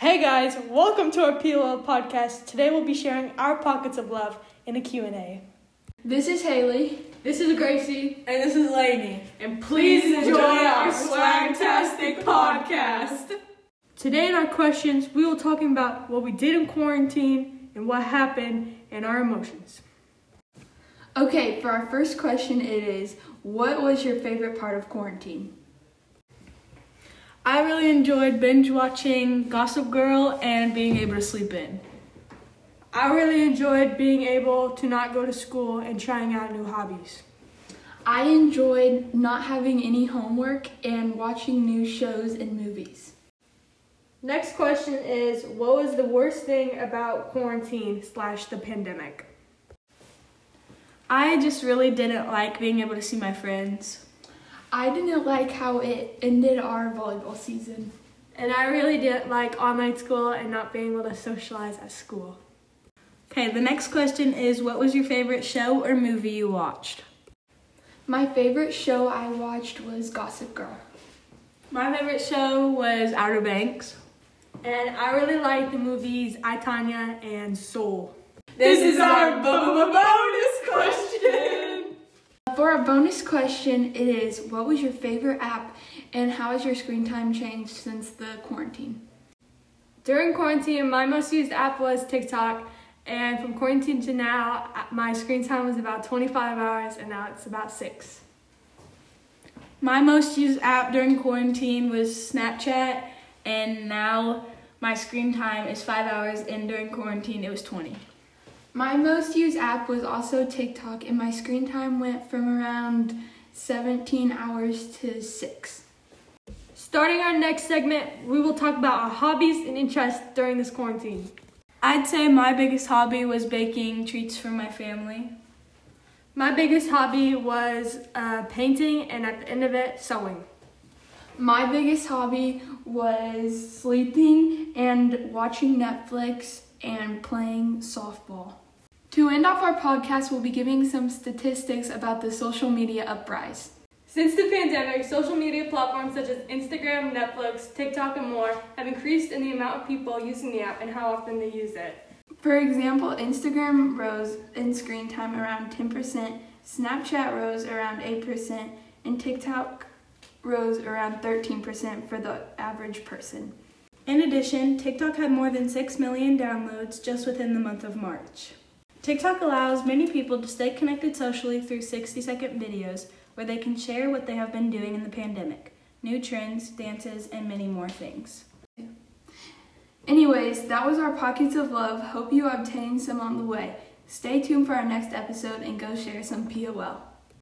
Hey guys, welcome to our PLL podcast. Today we'll be sharing our pockets of love in a Q&A. This is Haley. This is Gracie. And this is Lainey. And please enjoy our Swagtastic podcast. Today in our questions, we will talking about what we did in quarantine and what happened and our emotions. Okay, for our first question, it is What was your favorite part of quarantine? I really enjoyed binge watching Gossip Girl and being able to sleep in. I really enjoyed being able to not go to school and trying out new hobbies. I enjoyed not having any homework and watching new shows and movies. Next question is What was the worst thing about quarantine slash the pandemic? I just really didn't like being able to see my friends. I didn't like how it ended our volleyball season. And I really didn't like online school and not being able to socialize at school. Okay, the next question is What was your favorite show or movie you watched? My favorite show I watched was Gossip Girl. My favorite show was Outer Banks. And I really liked the movies I, Tonya and Soul. This is our bonus question. For our bonus question, it is What was your favorite app and how has your screen time changed since the quarantine? During quarantine, my most used app was TikTok. And from quarantine to now, uh, my screen time was about 25 hours, and now it's about six. My most used app during quarantine was Snapchat, and now my screen time is five hours, and during quarantine, it was 20. My most used app was also TikTok, and my screen time went from around 17 hours to 6. Starting our next segment, we will talk about our hobbies and interests during this quarantine. I'd say my biggest hobby was baking treats for my family. My biggest hobby was uh, painting, and at the end of it, sewing. My biggest hobby was sleeping and watching Netflix and playing softball. To end off our podcast, we'll be giving some statistics about the social media uprise. Since the pandemic, social media platforms such as Instagram, Netflix, TikTok, and more have increased in the amount of people using the app and how often they use it. For example, Instagram rose in screen time around 10%, Snapchat rose around 8%, and TikTok rose around 13% for the average person. In addition, TikTok had more than 6 million downloads just within the month of March. TikTok allows many people to stay connected socially through 60 second videos where they can share what they have been doing in the pandemic, new trends, dances, and many more things. Anyways, that was our Pockets of Love. Hope you obtained some on the way. Stay tuned for our next episode and go share some POL.